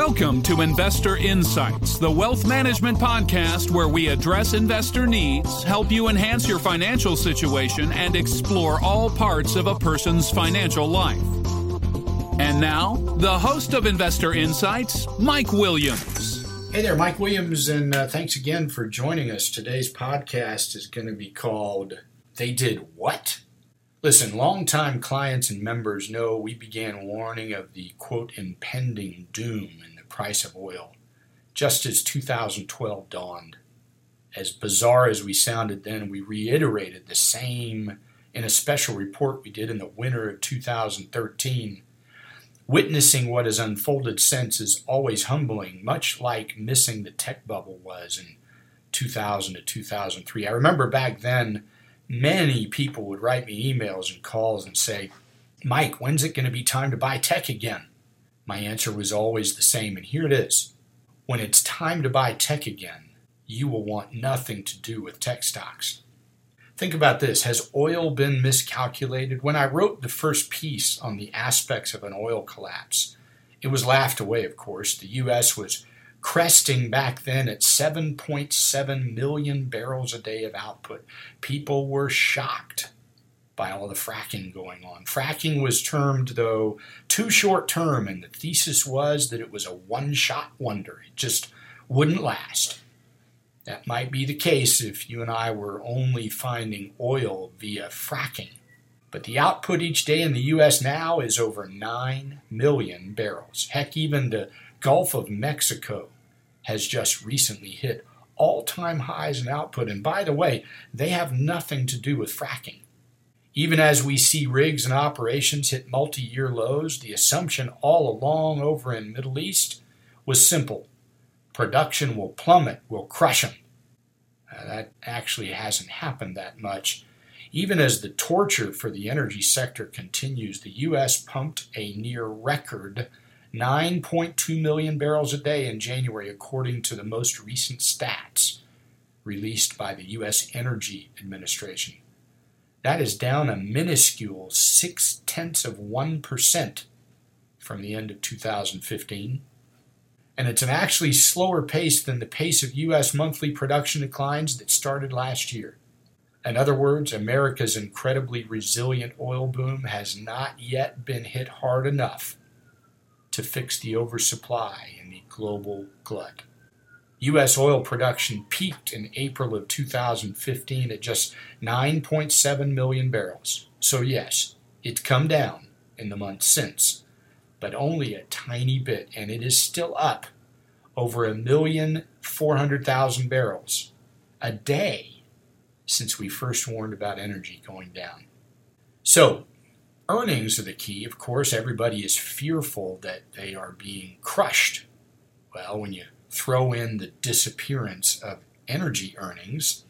Welcome to Investor Insights, the wealth management podcast where we address investor needs, help you enhance your financial situation, and explore all parts of a person's financial life. And now, the host of Investor Insights, Mike Williams. Hey there, Mike Williams, and uh, thanks again for joining us. Today's podcast is going to be called They Did What? Listen, longtime clients and members know we began warning of the quote impending doom price of oil just as 2012 dawned. As bizarre as we sounded then, we reiterated the same in a special report we did in the winter of 2013. Witnessing what has unfolded since is always humbling, much like missing the tech bubble was in 2000 to 2003. I remember back then many people would write me emails and calls and say, Mike, when's it going to be time to buy tech again? My answer was always the same, and here it is. When it's time to buy tech again, you will want nothing to do with tech stocks. Think about this Has oil been miscalculated? When I wrote the first piece on the aspects of an oil collapse, it was laughed away, of course. The U.S. was cresting back then at 7.7 million barrels a day of output. People were shocked by all the fracking going on. Fracking was termed, though, too short term, and the thesis was that it was a one shot wonder. It just wouldn't last. That might be the case if you and I were only finding oil via fracking. But the output each day in the U.S. now is over 9 million barrels. Heck, even the Gulf of Mexico has just recently hit all time highs in output. And by the way, they have nothing to do with fracking. Even as we see rigs and operations hit multi year lows, the assumption all along over in Middle East was simple production will plummet, will crush them. Uh, that actually hasn't happened that much. Even as the torture for the energy sector continues, the U.S. pumped a near record 9.2 million barrels a day in January, according to the most recent stats released by the U.S. Energy Administration. That is down a minuscule six tenths of 1% from the end of 2015. And it's an actually slower pace than the pace of U.S. monthly production declines that started last year. In other words, America's incredibly resilient oil boom has not yet been hit hard enough to fix the oversupply in the global glut. U.S. oil production peaked in April of 2015 at just 9.7 million barrels. So, yes, it's come down in the months since, but only a tiny bit, and it is still up over a million four hundred thousand barrels a day since we first warned about energy going down. So, Earnings are the key. Of course, everybody is fearful that they are being crushed. Well, when you throw in the disappearance of energy earnings,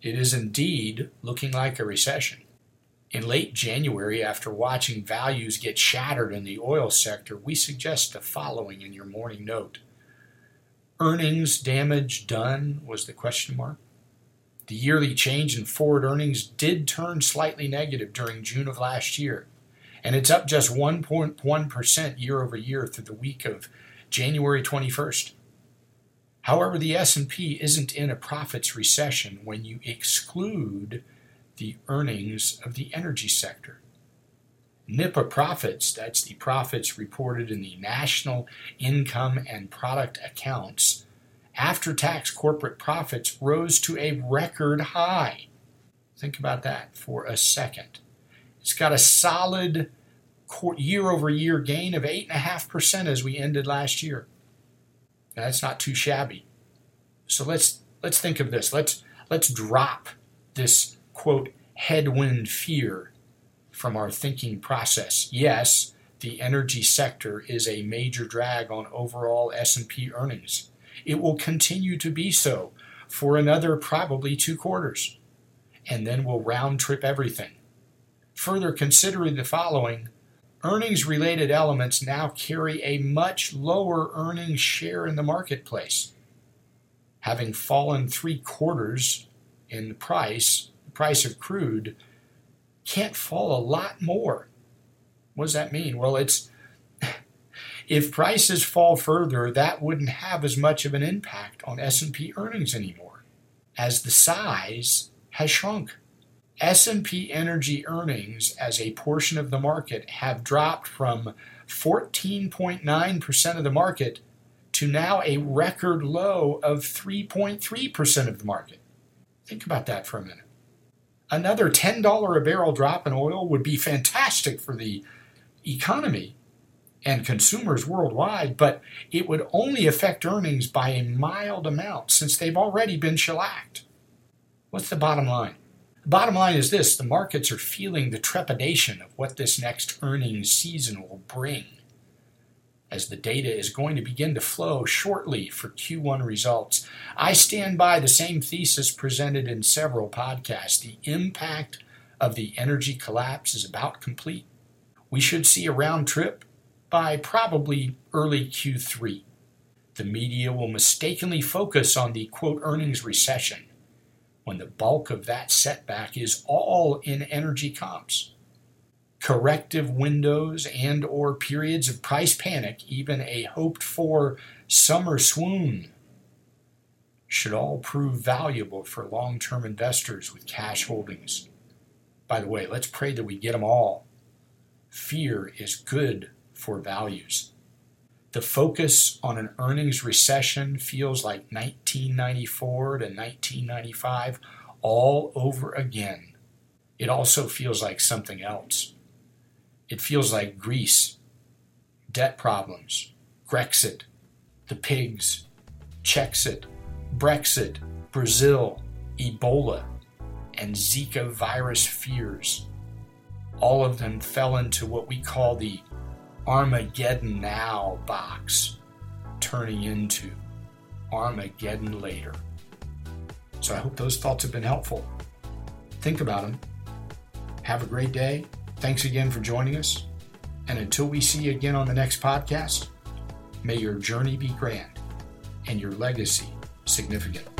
it is indeed looking like a recession. In late January, after watching values get shattered in the oil sector, we suggest the following in your morning note. Earnings damage done was the question mark. The yearly change in forward earnings did turn slightly negative during June of last year, and it's up just 1.1% year over year through the week of January 21st. However, the S&P isn't in a profits recession when you exclude the earnings of the energy sector. NIPA profits, that's the profits reported in the National Income and Product Accounts, after tax corporate profits rose to a record high. Think about that for a second. It's got a solid year over year gain of 8.5% as we ended last year. That's not too shabby. So let's let's think of this. Let's let's drop this quote headwind fear from our thinking process. Yes, the energy sector is a major drag on overall S&P earnings. It will continue to be so for another probably two quarters, and then we'll round trip everything. Further, considering the following, earnings related elements now carry a much lower earnings share in the marketplace. Having fallen three quarters in the price, the price of crude can't fall a lot more. What does that mean? Well, it's If prices fall further, that wouldn't have as much of an impact on S&P earnings anymore, as the size has shrunk. S&P Energy earnings as a portion of the market have dropped from 14.9% of the market to now a record low of 3.3% of the market. Think about that for a minute. Another $10 a barrel drop in oil would be fantastic for the economy and consumers worldwide, but it would only affect earnings by a mild amount since they've already been shellacked. What's the bottom line? Bottom line is this the markets are feeling the trepidation of what this next earnings season will bring as the data is going to begin to flow shortly for Q1 results. I stand by the same thesis presented in several podcasts. The impact of the energy collapse is about complete. We should see a round trip by probably early Q3. The media will mistakenly focus on the quote earnings recession when the bulk of that setback is all in energy comps corrective windows and or periods of price panic, even a hoped for summer swoon should all prove valuable for long-term investors with cash holdings. By the way, let's pray that we get them all. Fear is good for values. The focus on an earnings recession feels like 1994 to 1995 all over again. It also feels like something else. It feels like Greece, debt problems, Grexit, the pigs, Czechsit, Brexit, Brazil, Ebola, and Zika virus fears. All of them fell into what we call the Armageddon Now box, turning into Armageddon later. So I hope those thoughts have been helpful. Think about them. Have a great day Thanks again for joining us. And until we see you again on the next podcast, may your journey be grand and your legacy significant.